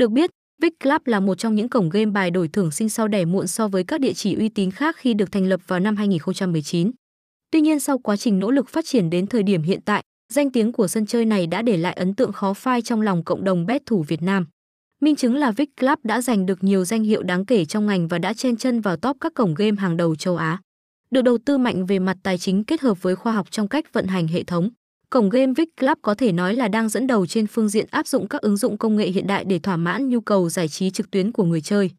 Được biết, Vic Club là một trong những cổng game bài đổi thưởng sinh sau đẻ muộn so với các địa chỉ uy tín khác khi được thành lập vào năm 2019. Tuy nhiên sau quá trình nỗ lực phát triển đến thời điểm hiện tại, danh tiếng của sân chơi này đã để lại ấn tượng khó phai trong lòng cộng đồng bet thủ Việt Nam. Minh chứng là Vic Club đã giành được nhiều danh hiệu đáng kể trong ngành và đã chen chân vào top các cổng game hàng đầu châu Á. Được đầu tư mạnh về mặt tài chính kết hợp với khoa học trong cách vận hành hệ thống, cổng game Vic Club có thể nói là đang dẫn đầu trên phương diện áp dụng các ứng dụng công nghệ hiện đại để thỏa mãn nhu cầu giải trí trực tuyến của người chơi.